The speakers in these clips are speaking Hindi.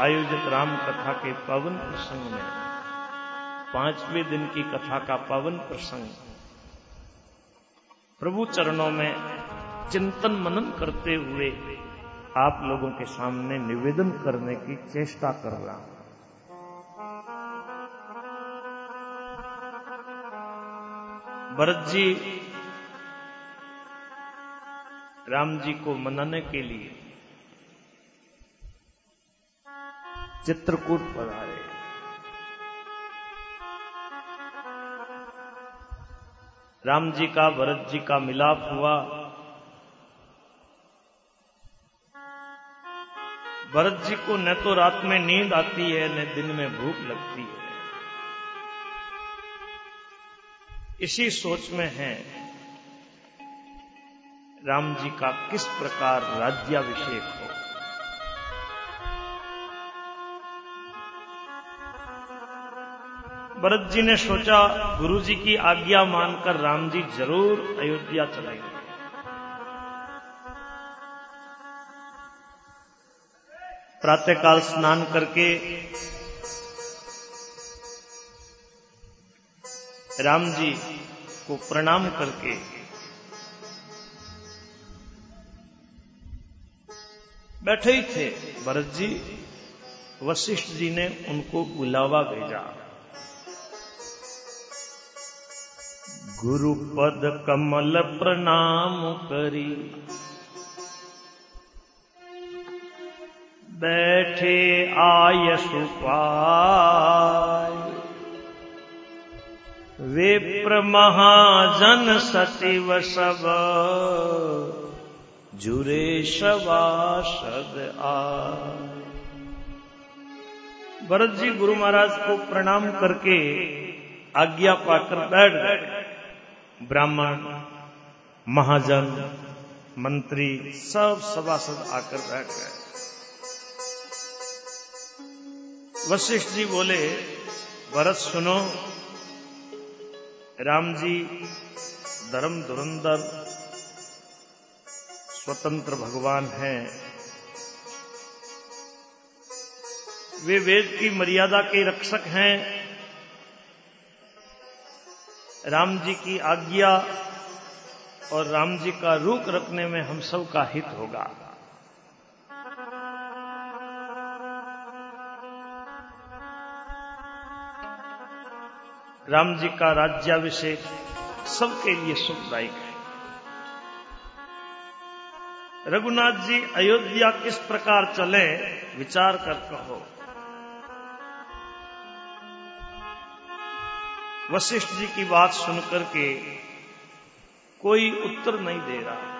आयोजित राम कथा के पावन प्रसंग में। पाँचवें दिन की कथा का पावन प्रसंग। प्रभु चरणों में चिंतन मनन करते हुए आप लोगों के सामने निवेदन करने की चेष्टा कर रहा हूँ। भरत जी, राम जी को मनाने के लिए चित्रकूट पधारे राम जी का, भरत जी का मिलाप हुआ। भरत जी को न तो रात में नींद आती है, न दिन में भूख लगती है। इसी सोच में है, राम जी का किस प्रकार राज्याभिषेक हो। भरत जी ने सोचा, गुरु जी की आज्ञा मानकर राम जी ज़रूर अयोध्या चलेंगे प्रातःकाल स्नान करके राम जी को प्रणाम करके बैठे ही थे। भरत जी, वशिष्ठ जी ने उनको बुलावा भेजा। गुरु पद कमल प्रणाम करी। बैठे आय सुपाय विप्र महाजन सचिव सब। जुरे शवासद आ भरत जी गुरु महाराज को प्रणाम करके आज्ञा पाकर बैठ गए। ब्राह्मण, महाजन, मंत्री सब सभासद आकर बैठ गए। वशिष्ठ जी बोले, भरत सुनो, राम जी, धर्म धुरंधर, स्वतंत्र भगवान हैं। वे वेद की मर्यादा के रक्षक हैं राम जी की आज्ञा और राम जी का रूख रखने में हम सब का हित होगा। राम जी का राज्याभिषेक सबके लिए सुखदायक है। रघुनाथ जी अयोध्या किस प्रकार चले, विचार कर कहो। वशिष्ठ जी की बात सुनकर के कोई उत्तर नहीं दे रहा।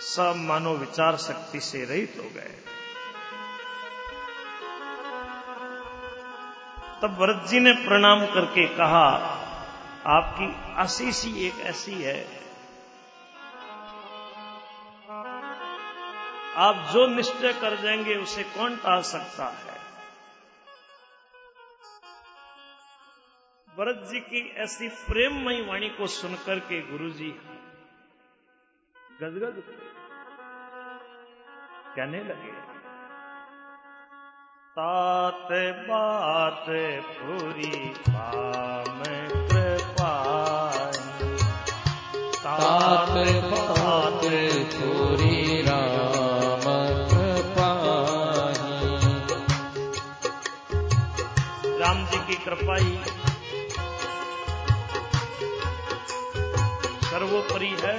सब मानो विचार शक्ति से रहित हो गए। तब भरत जी ने प्रणाम करके कहा, आपकी आशीष एक ऐसी है। आप जो निश्चय कर देंगे, उसे कौन टाल सकता है? भरत जी की ऐसी प्रेममयी वाणी को सुनकर के गुरु जी गदगद कहने लगे, तात बात पूरी पाम कृपा तात बात पूरी राम कृपाही राम जी की कृपा ही सर्वोपरि है।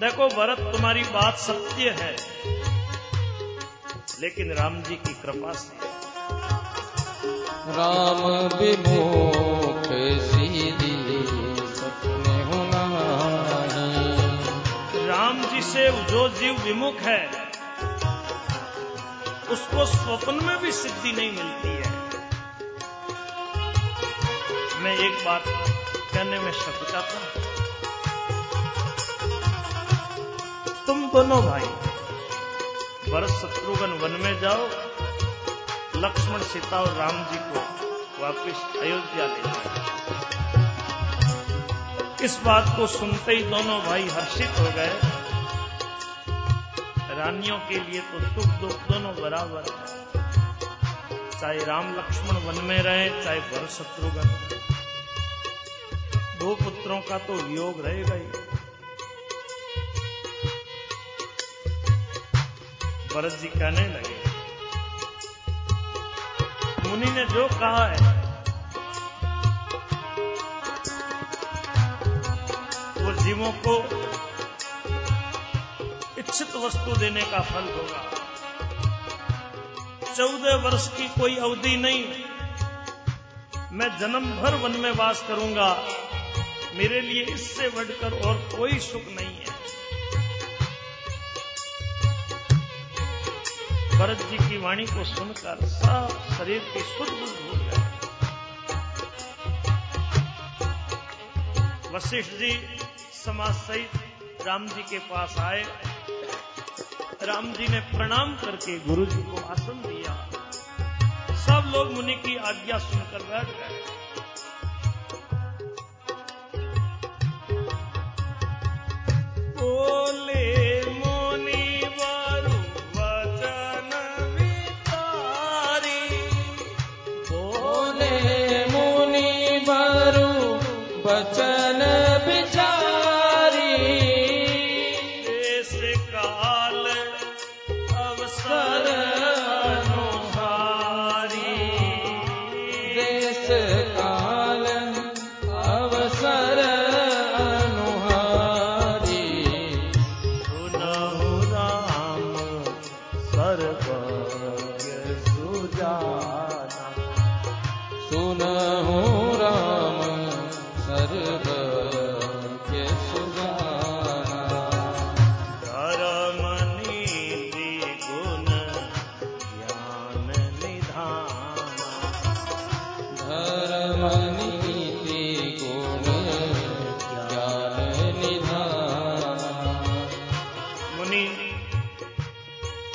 देखो भरत तुम्हारी बात सत्य है। लेकिन राम जी की कृपा से। राम विमुख सीधी सपने होना राम जी से जो जीव विमुख है उसको स्वप्न में भी सिद्धि नहीं मिलती है। मैं एक बात कहने में सकचाता हूँ। दोनों भाई। भरत शत्रुघ्न वन में जाओ, लक्ष्मण सीता और राम जी को वापस अयोध्या ले जाओ। इस बात को सुनते ही दोनों भाई हर्षित हो गए। रानियों के लिए तो सुख दुख दोनों बराबर है। चाहे राम लक्ष्मण वन में रहे, चाहे भर शत्रुघ्न। दो पुत्रों का तो वियोग रहेगा ही। भरत जी कहने लगे, मुनि ने जो कहा है, वो जीवों को इच्छित वस्तु देने का फल होगा। चौदह वर्ष की कोई अवधि नहीं, मैं जन्म भर वन में वास करूँगा। मेरे लिए इससे बढ़कर और कोई सुख भरत जी की वाणी को सुनकर सब शरीर की शुद्ध बुद्ध भूल गए। वशिष्ठ जी समाज सहित राम जी के पास आए। राम जी ने प्रणाम करके गुरु जी को आसन दिया। सब लोग मुनि की आज्ञा सुनकर बैठ गए।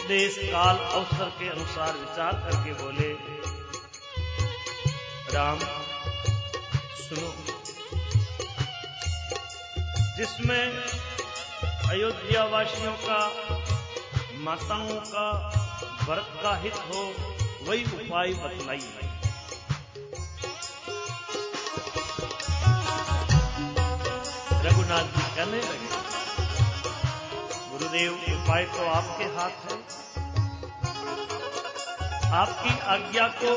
देश काल अवसर के अनुसार विचार करके बोले, राम, सुनो। जिसमें अयोध्या वासियों का, माताओं का व्रत का हित हो, वही उपाय बतलाइए। रघुनाथ जी कहने लगे गुरुदेव उपाय तो आपके हाथ है। आपकी आज्ञा को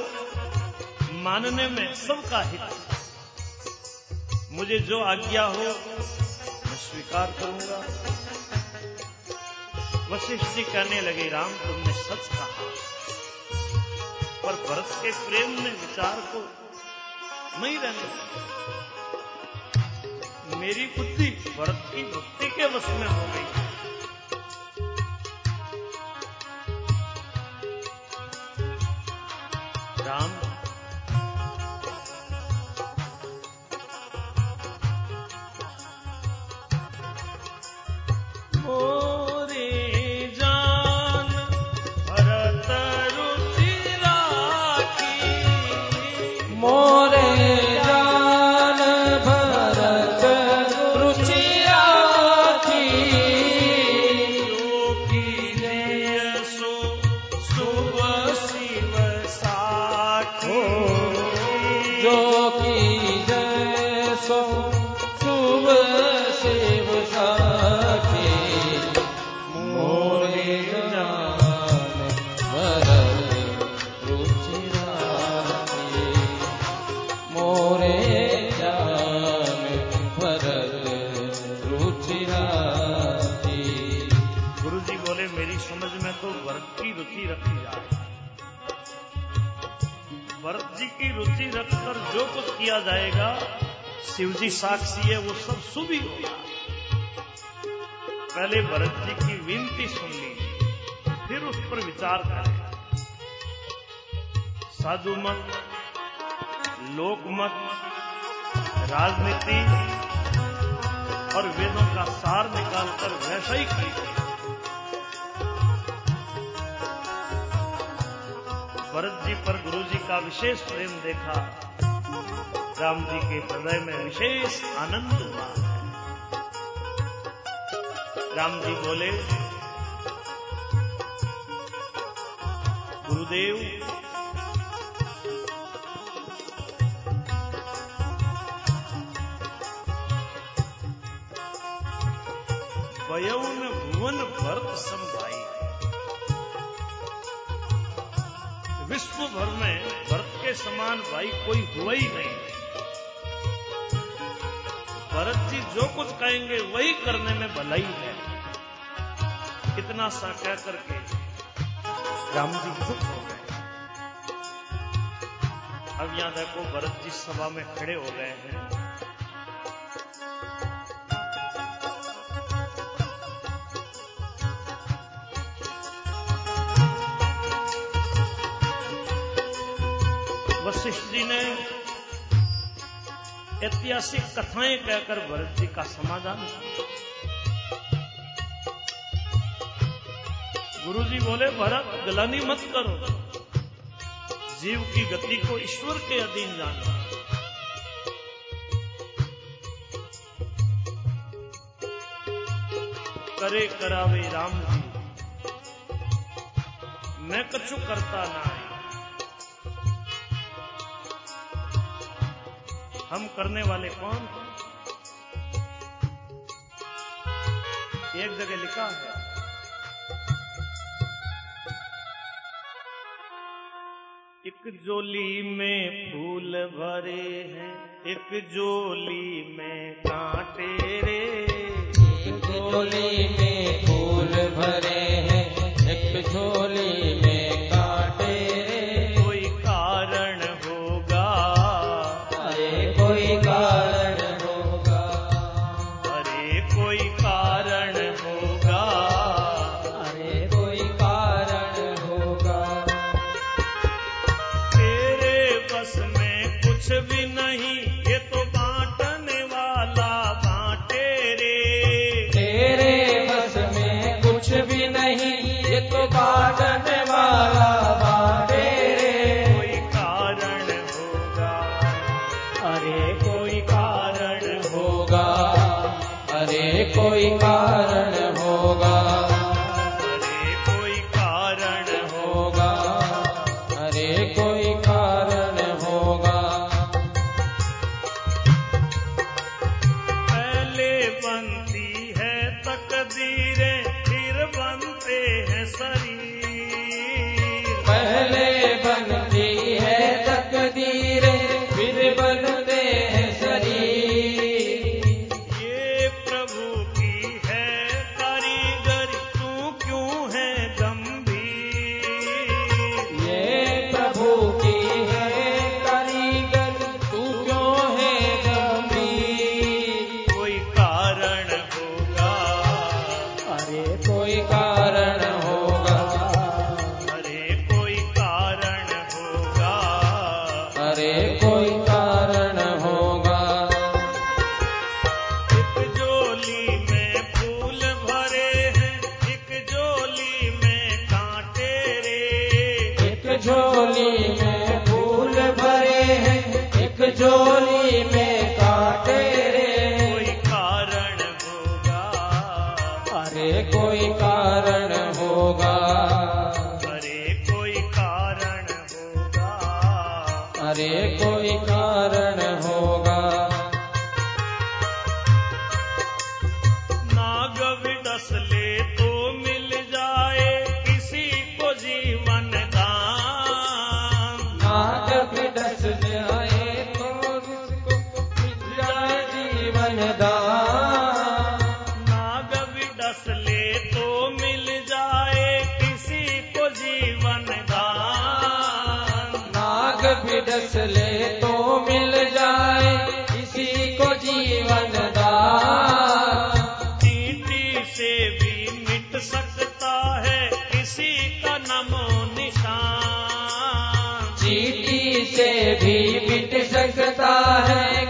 मानने में सबका हित मुझे जो आज्ञा हो, मैं स्वीकार करूँगा। वशिष्ठ जी कहने लगे, राम, तुमने सच कहा। पर भरत के प्रेम ने विचार को नहीं रहने मेरी बुद्धि भरत की भक्ति के वश में हो गई जो कुछ किया जाएगा शिव जी साक्षी है, वो सब शुभ ही होगा। पहले भरत जी की विनती सुन लीजिए फिर उस पर विचार करें। साधु मत, लोक मत, राजनीति और वेदों का सार निकालकर वैसा ही कीजिए। भरत जी पर गुरु जी का विशेष प्रेम देखा। राम जी के हृदय में विशेष आनंद हुआ राम जी बोले, गुरुदेव, वयौन भुवन भरत संभाई। विश्व भर में भरत के समान भाई कोई हुआ ही नहीं। भरत जी जो कुछ कहेंगे, वही करने में भलाई है। इतना सा कह करके राम जी चुप हो गए। अब यहाँ देखो, भरत जी सभा में खड़े हो गए हैं। वशिष्ठ जी ने ऐतिहासिक कथाएँ कहकर भरत जी का समाधान। गुरु जी बोले, भरत, गलानी मत करो। जीव की गति को ईश्वर के अधीन जानो। करे करावे राम जी। मैं कछु करता ना है हम करने वाले कौन एक जगह लिखा है। एक जोली में फूल भरे हैं, एक जोली में कांटे रे एक झोली में फूल भरे हैं, एक झोली ले तो मिल जाए किसी को जीवन दान चींटी से भी मिट सकता है किसी का नमो निशान। चीटी से भी मिट सकता है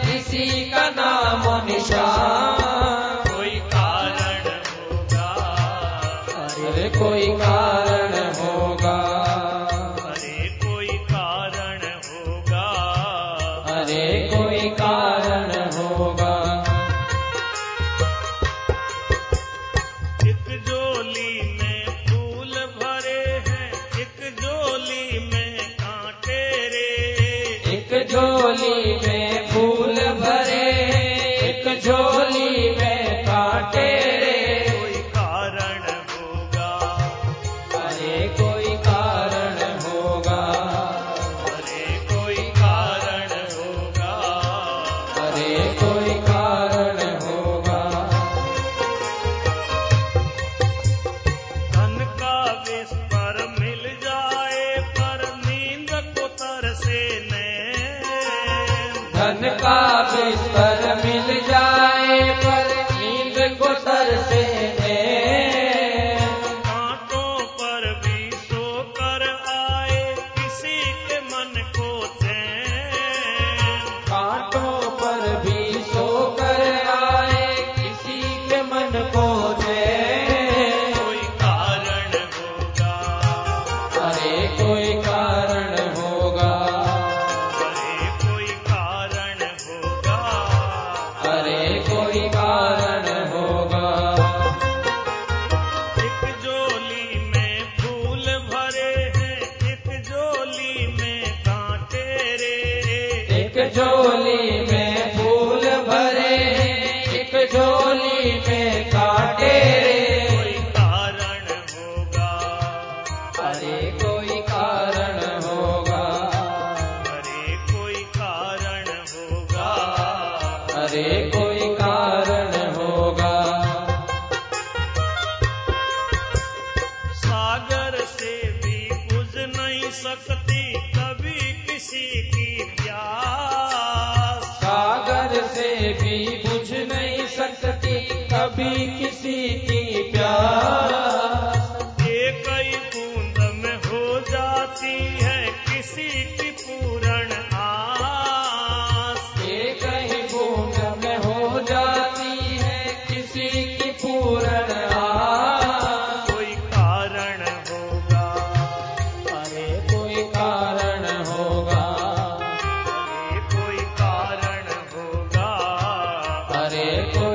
Oh.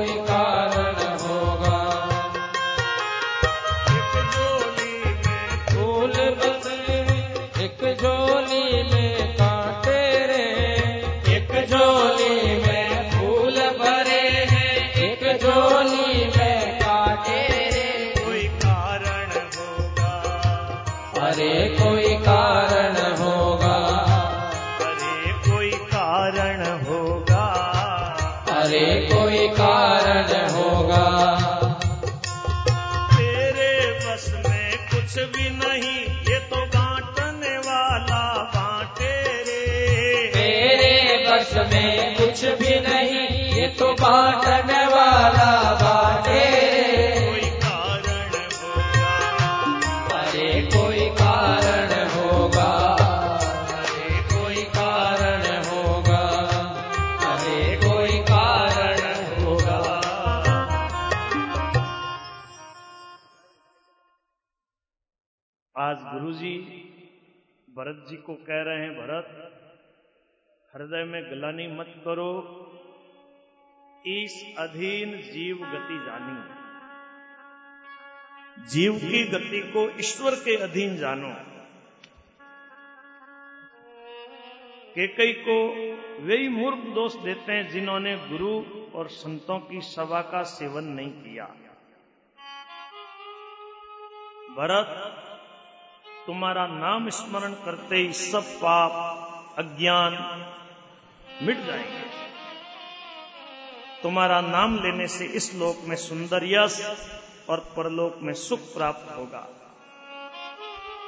बांटने वाला बांटे। कोई कारण होगा? अरे कोई कारण होगा। अरे कोई कारण होगा? अरे कोई कारण होगा। आज गुरुजी भरत जी को कह रहे हैं भरत हृदय में गलानी मत करो। इस अधीन जीव गति जानी। जीव की गति को ईश्वर के अधीन जानो। केकई को वे ही मूर्ख दोष देते हैं जिन्होंने गुरु और संतों की सभा का सेवन नहीं किया। भरत, तुम्हारा नाम स्मरण करते ही सब पाप, अज्ञान मिट जाएँगे। तुम्हारा नाम लेने से इस लोक में सुंदर यश और परलोक में सुख प्राप्त होगा।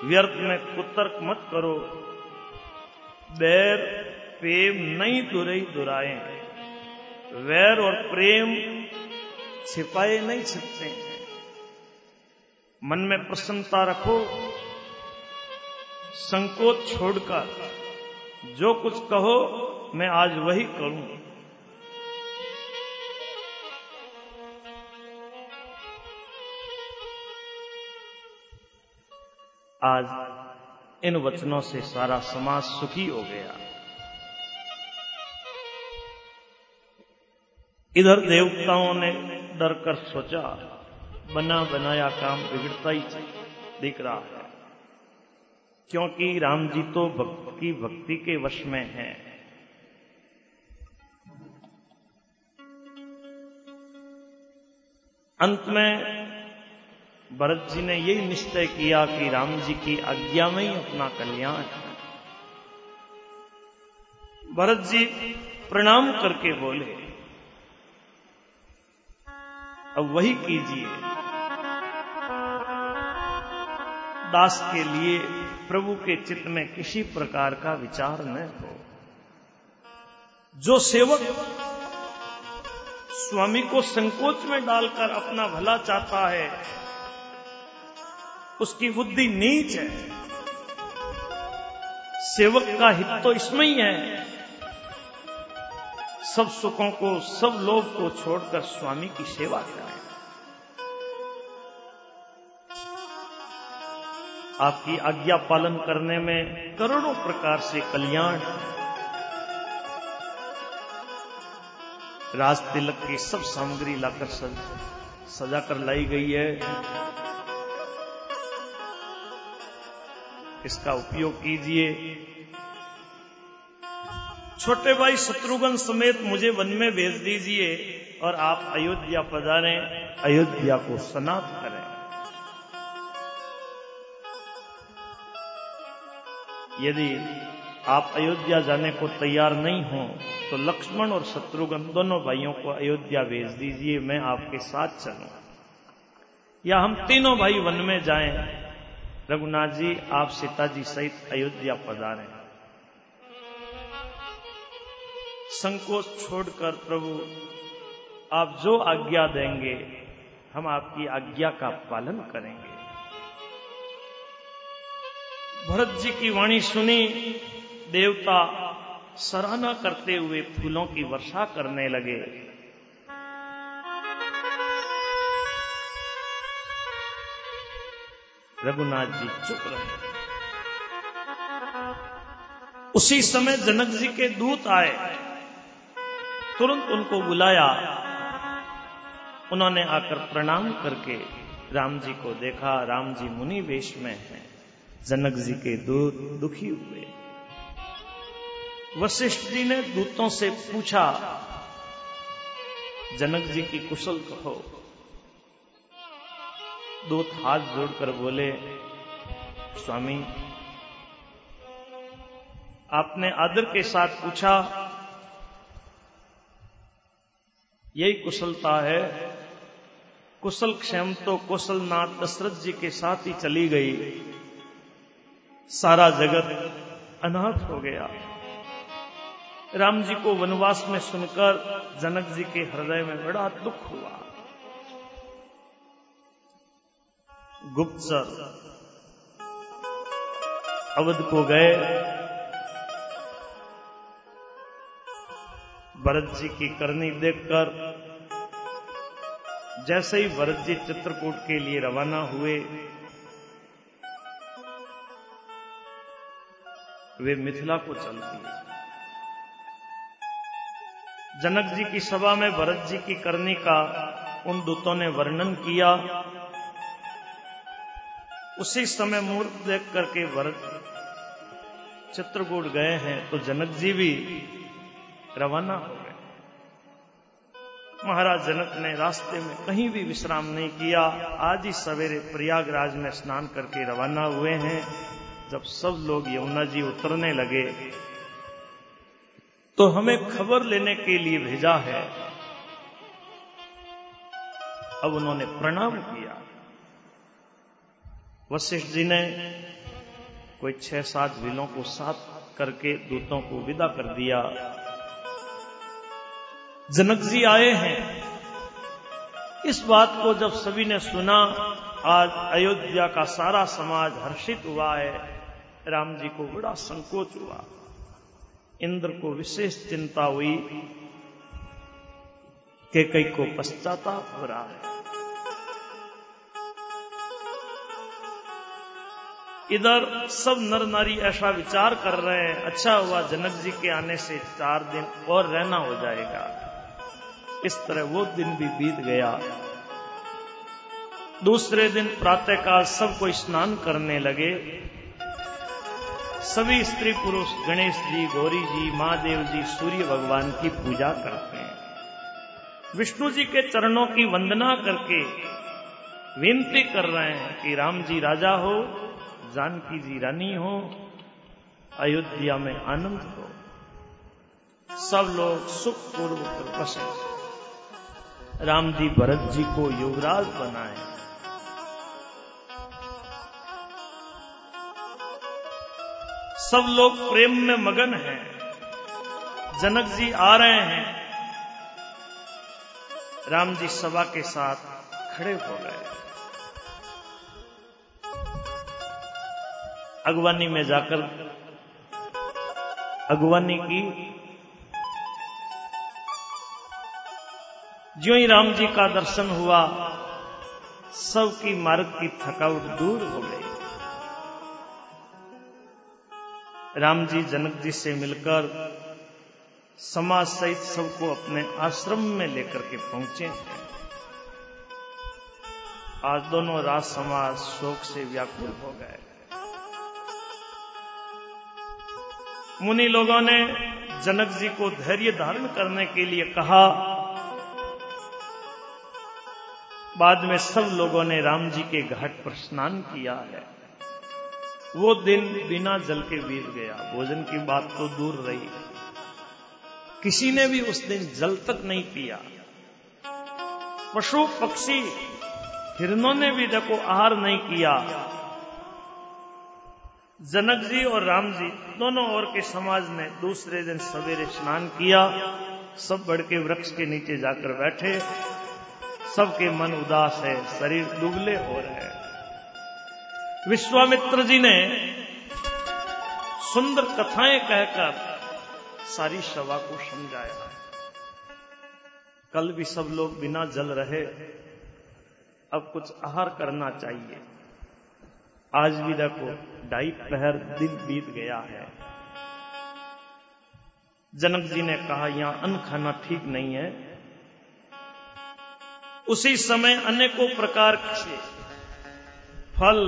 व्यर्थ में कुतर्क मत करो। बैर, प्रेम नहीं दुरई दुराए। वैर और प्रेम छिपाए नहीं छिपते। मन में प्रसन्नता रखो। संकोच छोड़कर जो कुछ कहो, मैं आज वही करूँ। आज इन वचनों से सारा समाज सुखी हो गया। इधर देवताओं ने डर कर सोचा, बना बनाया काम बिगड़ता ही दिख रहा है। क्योंकि राम जी तो भक्त की भक्ति के वश में हैं। अंत में भरत जी ने यही निश्चय किया कि राम जी की आज्ञा में ही अपना कल्याण है। भरत जी प्रणाम करके बोले, अब वही कीजिए। दास के लिए प्रभु के चित्त में किसी प्रकार का विचार न हो। जो सेवक स्वामी को संकोच में डालकर अपना भला चाहता है उसकी बुद्धि नीच है। सेवक का हित तो इसमें ही है। सब सुखों को, सब लोभ को छोड़कर स्वामी की सेवा करें। आपकी आज्ञा पालन करने में करोड़ों प्रकार से कल्याण राज तिलक की सब सामग्री लाकर सजा कर लाई गई है। इसका उपयोग कीजिए। छोटे भाई शत्रुघ्न समेत मुझे वन में भेज दीजिए और आप अयोध्या पधारें, अयोध्या को समाप्त करें। यदि आप अयोध्या जाने को तैयार नहीं हो तो लक्ष्मण और शत्रुघ्न दोनों भाइयों को अयोध्या भेज दीजिए, मैं आपके साथ चलूँ। या हम तीनों भाई वन में जाएँ रघुनाथ जी, आप सीता जी सहित अयोध्या पधारें संकोच छोड़कर प्रभु, आप जो आज्ञा देंगे, हम आपकी आज्ञा का पालन करेंगे। भरत जी की वाणी सुनी, देवता सराहना करते हुए फूलों की वर्षा करने लगे। रघुनाथ जी चुप रहे। उसी समय जनक जी के दूत आए। तुरंत उनको बुलाया। उन्होंने आकर प्रणाम करके राम जी को देखा। राम जी मुनि वेश में हैं। जनक जी के दूत दुखी हुए। वशिष्ठ जी ने दूतों से पूछा, जनक जी की कुशल कहो। दूत हाथ जोड़कर बोले, स्वामी, आपने आदर के साथ पूछा, यही कुशलता है। कुशल क्षेम तो कुशलनाथ दशरथ जी के साथ ही चली गई। सारा जगत अनाथ हो गया। राम जी को वनवास में सुनकर जनक जी के हृदय में बड़ा दुख हुआ। गुप्तचर अवध को गए। भरत जी की करनी देखकर, जैसे ही भरत जी चित्रकूट के लिए रवाना हुए, वे मिथिला को चल दिए। जनक जी की सभा में भरत जी की करनी का उन दूतों ने वर्णन किया। उसी समय मूर्त देख करके भरत चित्रकूट गए हैं तो जनक जी भी रवाना हो गए। महाराज जनक ने रास्ते में कहीं भी विश्राम नहीं किया। आज ही सवेरे प्रयागराज में स्नान करके रवाना हुए हैं। जब सब लोग यमुना जी उतरने लगे तो हमें खबर लेने के लिए भेजा है। अब उन्होंने प्रणाम किया। वशिष्ठ जी ने कोई छह सात विलों को साथ करके दूतों को विदा कर दिया। जनक जी आए हैं। इस बात को जब सभी ने सुना, आज अयोध्या का सारा समाज हर्षित हुआ है। राम जी को बड़ा संकोच हुआ। इंद्र को विशेष चिंता हुई कि कई को पश्चाताप हो रहा है। इधर सब नर नारी ऐसा विचार कर रहे हैं अच्छा हुआ जनक जी के आने से चार दिन और रहना हो जाएगा। इस तरह वो दिन भी बीत गया। दूसरे दिन प्रातःकाल सब कोई स्नान करने लगे। सभी स्त्री पुरुष गणेश जी, गौरी जी, महादेव जी, सूर्य भगवान की पूजा करते हैं। विष्णु जी के चरणों की वंदना करके विनती कर रहे हैं कि राम जी राजा हो जानकी जी रानी हो, अयोध्या में आनंद हो। सब लोग सुख पूर्वक बसे राम जी भरत जी को युवराज बनाए। सब लोग प्रेम में मगन हैं। जनक जी आ रहे हैं। राम जी सभा के साथ खड़े हो गए। अगवानी में जाकर, अगवानी की जो ही राम जी का दर्शन हुआ, सबकी मार्ग की थकावट दूर हो गई। राम जी जनक जी से मिलकर समाज सहित सबको अपने आश्रम में लेकर के पहुँचे। हैं आज दोनों राज समाज शोक से व्याकुल हो गए। मुनि लोगों ने जनक जी को धैर्य धारण करने के लिए कहा। बाद में सब लोगों ने राम जी के घाट पर स्नान किया है। वो दिन बिना जल के बीत गया। भोजन की बात तो दूर रही। किसी ने भी उस दिन जल तक नहीं पिया। पशु पक्षी हिरणों ने भी देखो आहार नहीं किया। जनक जी और राम जी दोनों ओर के समाज ने दूसरे दिन सवेरे स्नान किया। सब बढ़ के वृक्ष के नीचे जाकर बैठे। सबके मन उदास है, शरीर दुबले हो रहे हैं। विश्वामित्र जी ने सुंदर कथाएँ कहकर सारी सभा को समझाया कल भी सब लोग बिना जल रहे, अब कुछ आहार करना चाहिए। आज भी देखो, ढाई पहर दिन बीत गया है। जनक जी ने कहा, यहाँ अन्न खाना ठीक नहीं है। उसी समय अनेकों प्रकार के फल,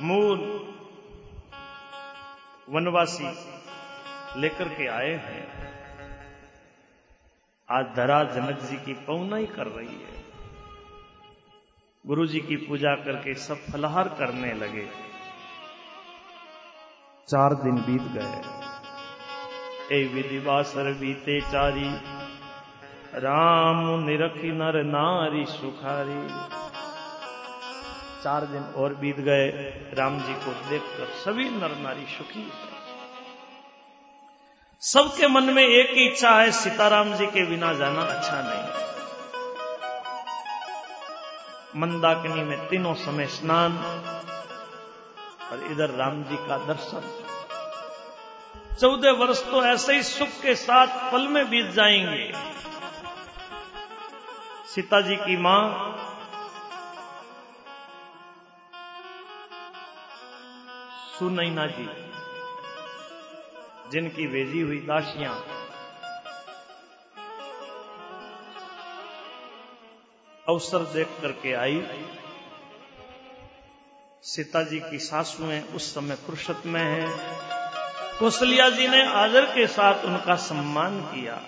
मूल, वनवासी लेकर के आए हैं। आज धरा जनक जी की पौना ही कर रही है। गुरु जी की पूजा करके सब फलहार करने लगे। चार दिन बीत गए। ए विधिवासर बीते चारी, राम निरखी नर नारी सुखारी। चार दिन और बीत गए, राम जी को देखकर सभी नर नारी सुखी सबके मन में एक इच्छा है, सीताराम जी के बिना जाना अच्छा नहीं। मंदाकिनी में तीनों समय स्नान और इधर राम जी का दर्शन। चौदह वर्ष तो ऐसे ही सुख के साथ पल में बीत जाएँगे। सीता जी की माँ सुनैना जी, जिनकी भेजी हुई दासियाँ अवसर देख करके आई। सीता जी की सासुएँ उस समय फुर्सत में है। कौशल्या जी ने आदर के साथ उनका सम्मान किया।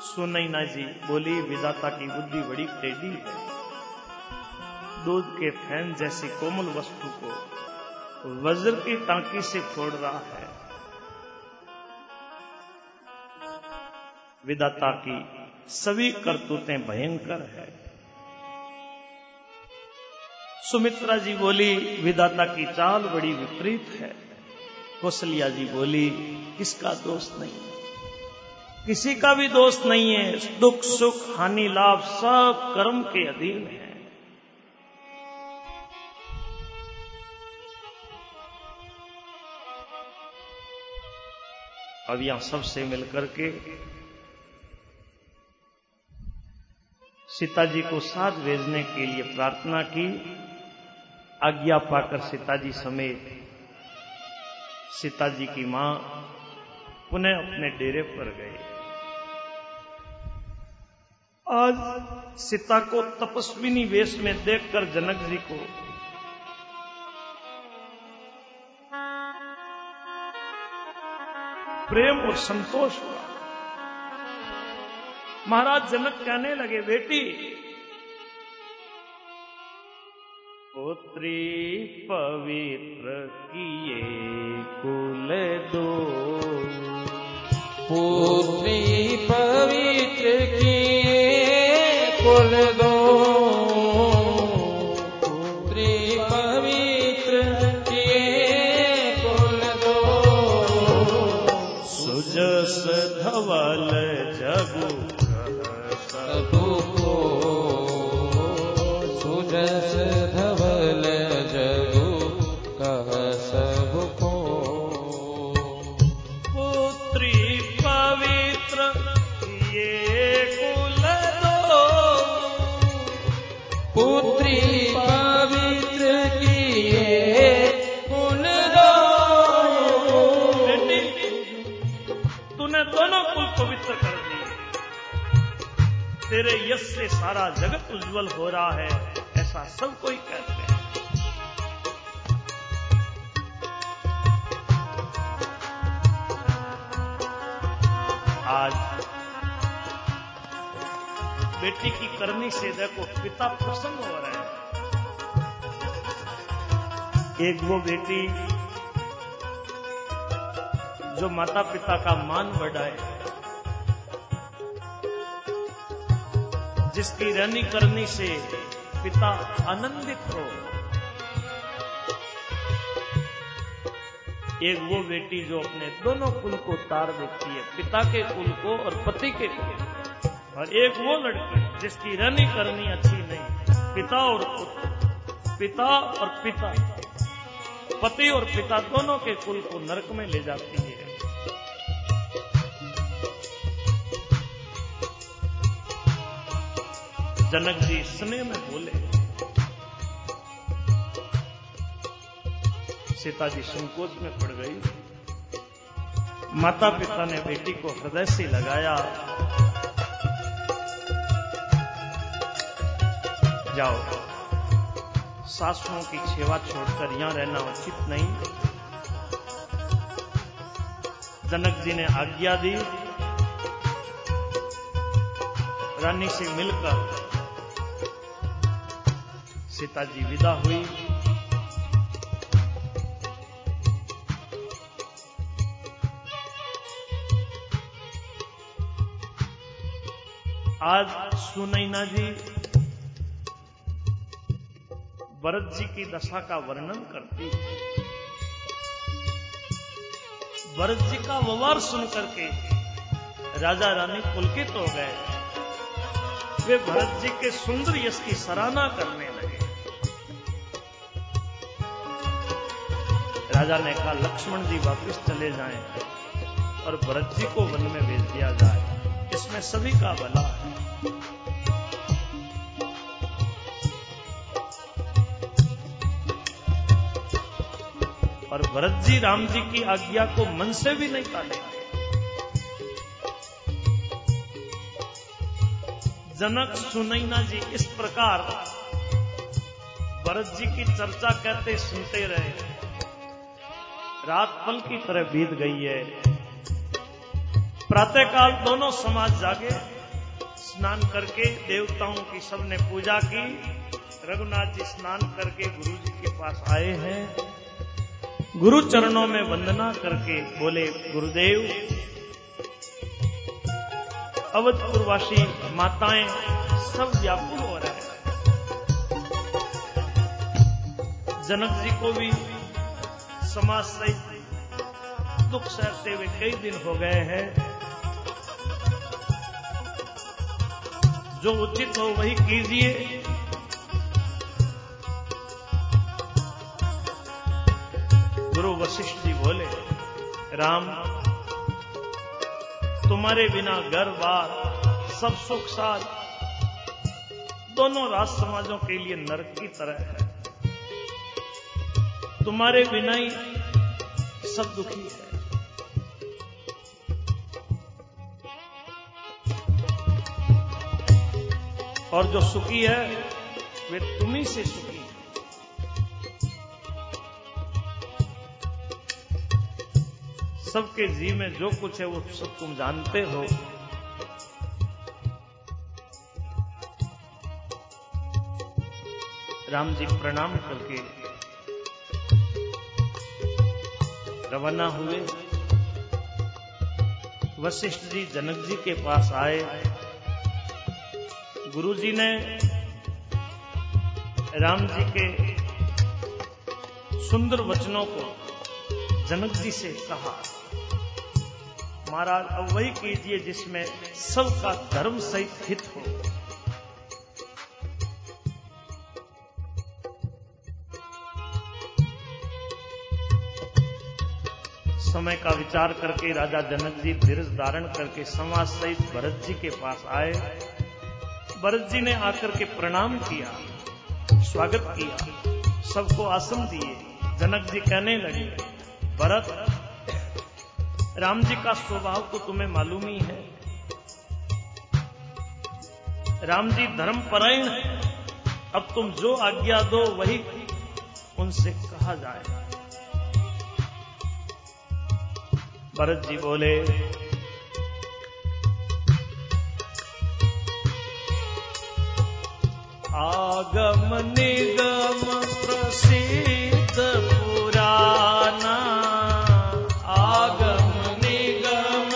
सुनैना जी बोली विदाता की बुद्धि बड़ी टेढ़ी है। दूध के फ़ैन जैसी कोमल वस्तु को वज्र की टांकी से फोड़ रहा है। विदाता की सभी करतूतें भयंकर है। सुमित्रा जी बोली विदाता की चाल बड़ी विपरीत है। कौशल्या जी बोली, किसका दोष नहीं? किसी का भी दोष नहीं है। दुख, सुख, हानि, लाभ सब कर्म के अधीन है। अब यहाँ सबसे मिलकर के सीता जी को साथ भेजने के लिए प्रार्थना की। आज्ञा पाकर सीता जी समेत सीता जी की माँ पुनः अपने डेरे पर गए आज सीता को तपस्विनी वेश में देखकर जनक जी को प्रेम और संतोष हुआ। महाराज जनक कहने लगे बेटी पुत्री पवित्र किए कुल दो। पुत्री पवित्र किए कुल दो। पुत्री पवित्र किए कुल दो। सुज धवल जगु तेरे यश से सारा जगत उज्जवल हो रहा है, ऐसा सब कोई कहते हैं। आज बेटी की करनी से देखो पिता प्रसन्न हो रहे हैं। एक वो बेटी जो माता पिता का मान बढ़ाए। जिसकी रहनी करनी से पिता आनंदित हो। एक वो बेटी जो अपने दोनों कुल को तार देती है, पिता के कुल को और पति के कुल और एक वो लड़की जिसकी रहनी करनी अच्छी नहीं, पिता और पुत्र। पिता और पिता। पति और पिता दोनों के कुल को नरक में ले जाती है। जनक जी स्नेह में बोले। सीता जी संकोच में पड़ गई। माता पिता ने बेटी को हृदय से लगाया। जाओ, सासुओं की सेवा छोड़कर यहाँ रहना उचित नहीं। जनक जी ने आज्ञा दी। रानी से मिलकर सीता जी विदा हुई। आज सुनैना जी भरत जी की दशा का वर्णन करती भरत जी का व्यवहार सुनकर के राजा रानी पुलकित हो गए। वे भरत जी के सुंदर यश की सराहना करने राजा ने कहा, लक्ष्मण जी वापस चले जाएँ और भरत जी को वन में भेज दिया जाए। इसमें सभी का भला है। और भरत जी राम जी की आज्ञा को मन से भी नहीं टालेंगे जनक सुनैना जी इस प्रकार भरत जी की चर्चा कहते सुनते रहे। रात पल की तरह बीत गई है। प्रातःकाल दोनों समाज जागे। स्नान करके देवताओं की सबने पूजा की। रघुनाथ जी स्नान करके गुरु जी के पास आए हैं। गुरु चरणों में वंदना करके बोले, गुरुदेव, अवधपुरवासी माताएँ सब व्याकुल हो रहे हैं। जनक जी को भी समाज सहित दुख सहते हुए कई दिन हो गए हैं। जो उचित हो वही कीजिए। गुरु वशिष्ठ जी बोले, राम, तुम्हारे बिना घर, बार, सब सुख साथ दोनों राज समाजों के लिए नरक की तरह है। तुम्हारे बिना ही सब दुखी है। और जो सुखी है, वे तुम्ही से सुखी है। सबके जी में जो कुछ है, वो सब तुम जानते हो। राम जी प्रणाम करके रवाना हुए। वशिष्ठ जी, जनक जी के पास आए। गुरु जी ने राम जी के सुंदर वचनों को जनक जी से कहा। महाराज, अब वही कीजिए जिसमें सबका धर्म सहित हित हो। समय का विचार करके राजा जनक जी धीरज धारण करके समाज सहित भरत जी के पास आए। भरत जी ने आकर के प्रणाम किया, स्वागत किया, सबको आसन दिए। जनक जी कहने लगे, भरत, राम जी का स्वभाव तो तुम्हें मालूम ही है। राम जी धर्म परायण है। अब तुम जो आज्ञा दो, वही उनसे कहा जाए भरत जी बोले आगम निगम प्रसिद्ध पुराना। आगम निगम।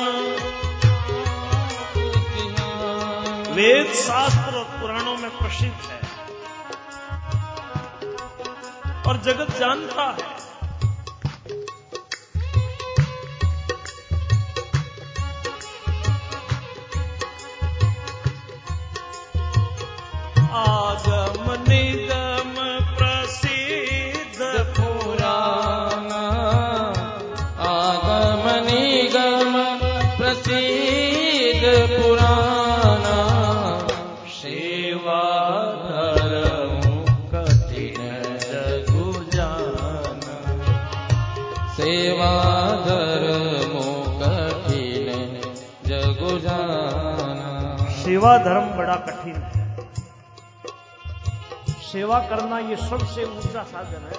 वेद शास्त्र पुराणों में प्रसिद्ध है। और जगत जानता है। सेवा धर्म बड़ा कठिन है। सेवा करना ये सबसे ऊँचा साधन है।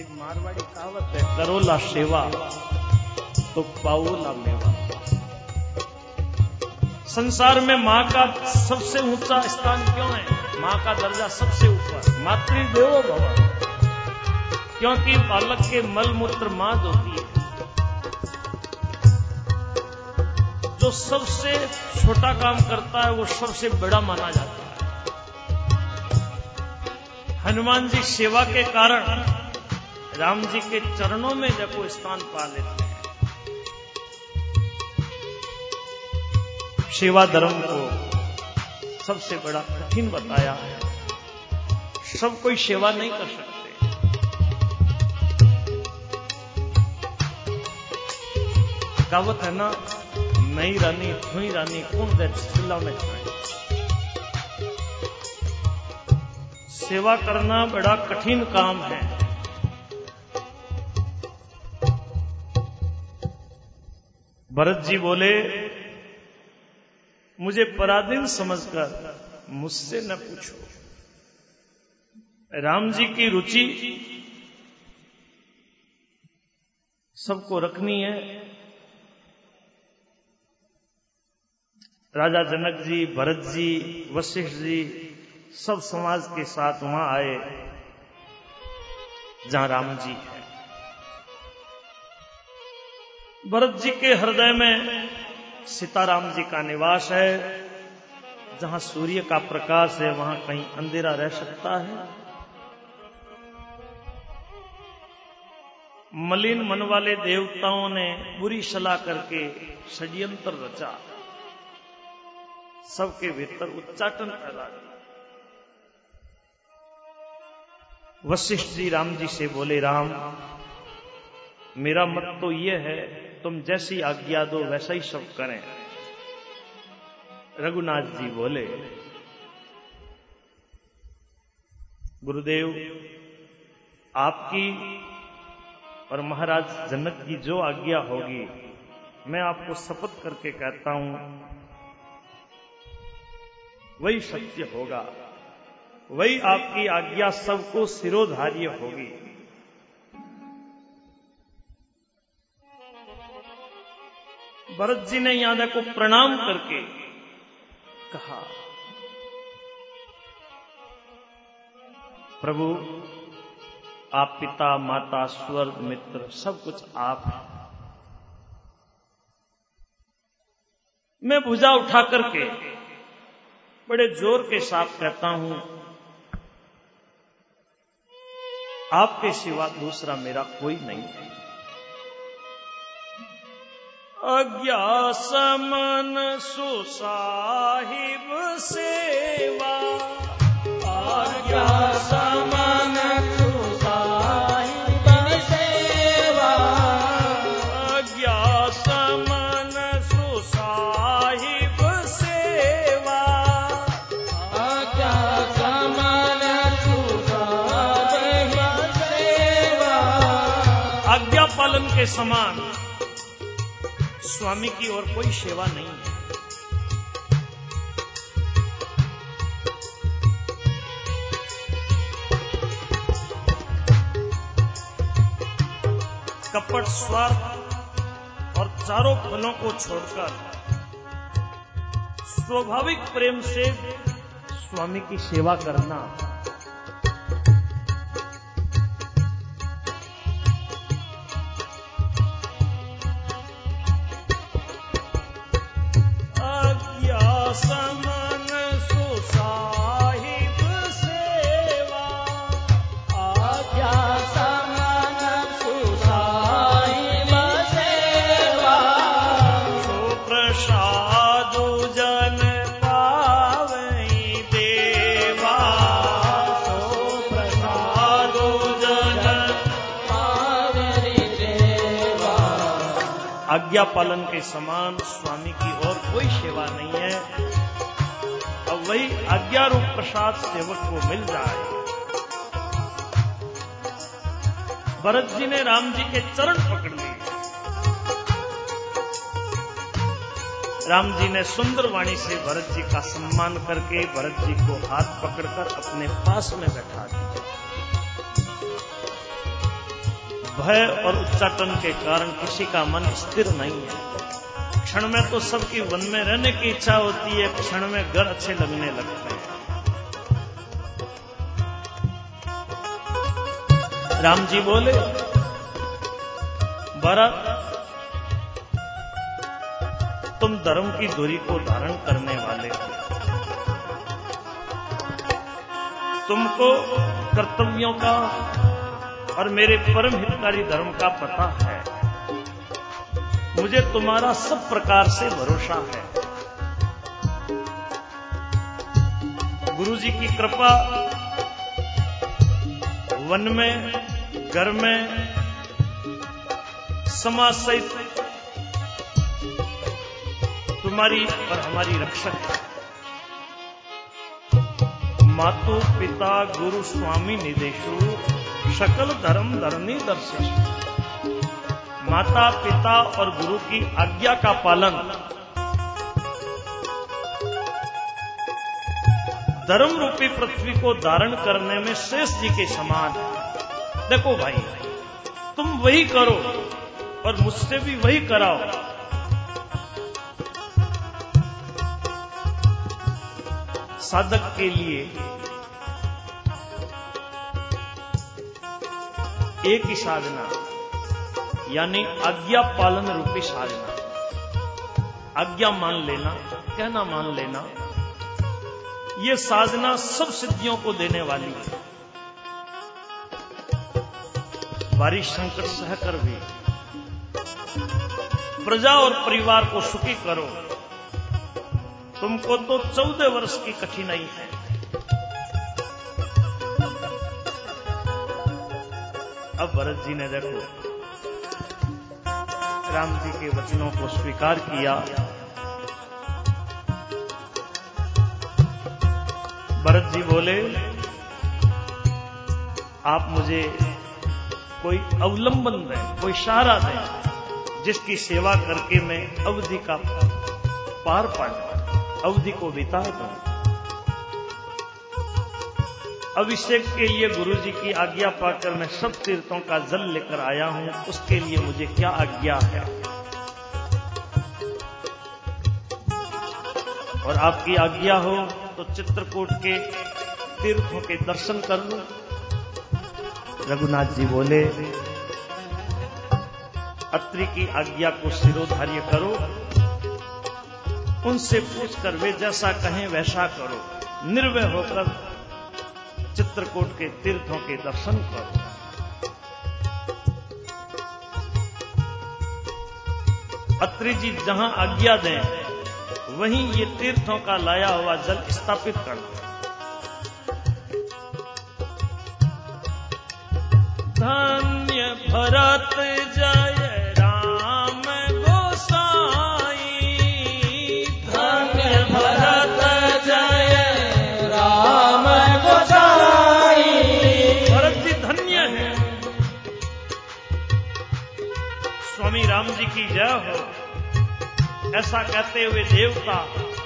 एक मारवाड़ी कहावत है करोला सेवा तो पाओला मेवा। संसार में माँ का सबसे ऊँचा स्थान क्यों है? माँ का दर्जा सबसे ऊपर। मातृदेवो भव। क्योंकि बालक के मल मूत्र माँ होती है। जो सबसे छोटा काम करता है, वो सबसे बड़ा माना जाता है। हनुमान जी सेवा के कारण राम जी के चरणों में जब वो स्थान पा लेते हैं, सेवा धर्म को सबसे बड़ा कठिन बताया है। सब कोई सेवा नहीं कर सकते। कहावत है ना नई रानी थुई रानी चिल्ला में खाए सेवा करना बड़ा कठिन काम है। भरत जी बोले, मुझे पराधीन समझकर मुझसे न पूछो। राम जी की रुचि सबको रखनी है। राजा जनक जी, भरत जी, वशिष्ठ जी, सब समाज के साथ वहाँ आए, जहाँ राम जी है। भरत जी के हृदय में सीताराम जी का निवास है, जहाँ सूर्य का प्रकाश है, वहाँ कहीं अंधेरा रह सकता है। मलिन मन वाले देवताओं ने बुरी सलाह करके षड्यंत्र रचा। सबके भीतर उच्चाटन फैला किया वशिष्ठ जी राम जी से बोले, राम, मेरा मत तो यह है, तुम जैसी आज्ञा दो वैसा ही सब करें। रघुनाथ जी बोले, गुरुदेव, आपकी और महाराज जनक की जो आज्ञा होगी, मैं आपको शपथ करके कहता हूँ वही सत्य होगा। वही आपकी आज्ञा सबको सिरोधार्य होगी। भरत जी ने यहाँ को प्रणाम करके कहा, प्रभु, आप पिता, माता स्वर्ग मित्र, सब कुछ आप मैं भुजा उठा करके बड़े ज़ोर के साथ कहता हूँ, आपके सिवा दूसरा मेरा कोई नहीं है। अज्ञा समन सुसाहिब सेवा समान स्वामी की और कोई सेवा नहीं है। कपट स्वार्थ और चारों फलों को छोड़कर स्वाभाविक प्रेम से स्वामी की सेवा करना आज्ञा पालन के समान स्वामी की और कोई सेवा नहीं है। अब वही आज्ञा रूप प्रसाद सेवक को मिल जाए। भरत जी ने राम जी के चरण पकड़ लिए। राम जी ने सुंदर वाणी से भरत जी का सम्मान करके भरत जी को हाथ पकड़कर अपने पास में बैठा दिया। भय और उच्चाटन के कारण किसी का मन स्थिर नहीं है। क्षण में तो सबकी वन में रहने की इच्छा होती है, क्षण में घर अच्छे लगने लगते हैं। राम जी बोले भरत तुम धर्म की दूरी को धारण करने वाले हो। तुमको कर्तव्यों का और मेरे परम हितकारी धर्म का पता है। मुझे तुम्हारा सब प्रकार से भरोसा है। गुरु जी की कृपा वन में, घर में, समाज सहित तुम्हारी और हमारी रक्षक है। मातु पिता गुरु स्वामी निदेशु सकल धर्म धरनी दर्शिश माता पिता और गुरु की आज्ञा का पालन। धर्म रूपी पृथ्वी को धारण करने में शेष जी के समान है। देखो भाई, तुम वही करो और मुझसे भी वही कराओ। साधक के लिए एक ही साधना, यानी आज्ञा पालन रूपी साधना। आज्ञा मान लेना, कहना मान लेना, ये साधना सब सिद्धियों को देने वाली है। बारिश संकट सहकर भी, प्रजा और परिवार को सुखी करो। तुमको तो चौदह वर्ष की कठिनाई है। अब भरत जी ने देखो, राम जी के वचनों को स्वीकार किया। भरत जी बोले, आप मुझे कोई अवलंबन दें, कोई सहारा दें, जिसकी सेवा करके मैं अवधि का पार पा अवधि को बिता दूँ। अभिषेक के लिए गुरु जी की आज्ञा पाकर मैं सब तीर्थों का जल लेकर आया हूँ। उसके लिए मुझे क्या आज्ञा है? और आपकी आज्ञा हो तो चित्रकूट के तीर्थों के दर्शन कर लूँ। रघुनाथ जी बोले, अत्रि की आज्ञा को सिरोधार्य करो। उनसे पूछकर वे जैसा कहें वैसा करो। निर्वय होकर चित्रकूट के तीर्थों के दर्शन करो। अत्रि जी जहाँ आज्ञा दें, वहीं ये तीर्थों का लाया हुआ जल स्थापित कर दें। धन्य भरत जय जय हो। ऐसा कहते हुए देवता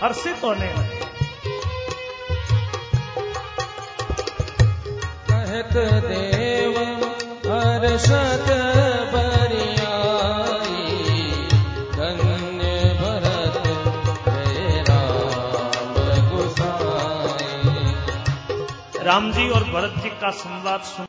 हर्षित होने लगे। कहत देव हर्षत राम जी और भरत जी का संवाद सुन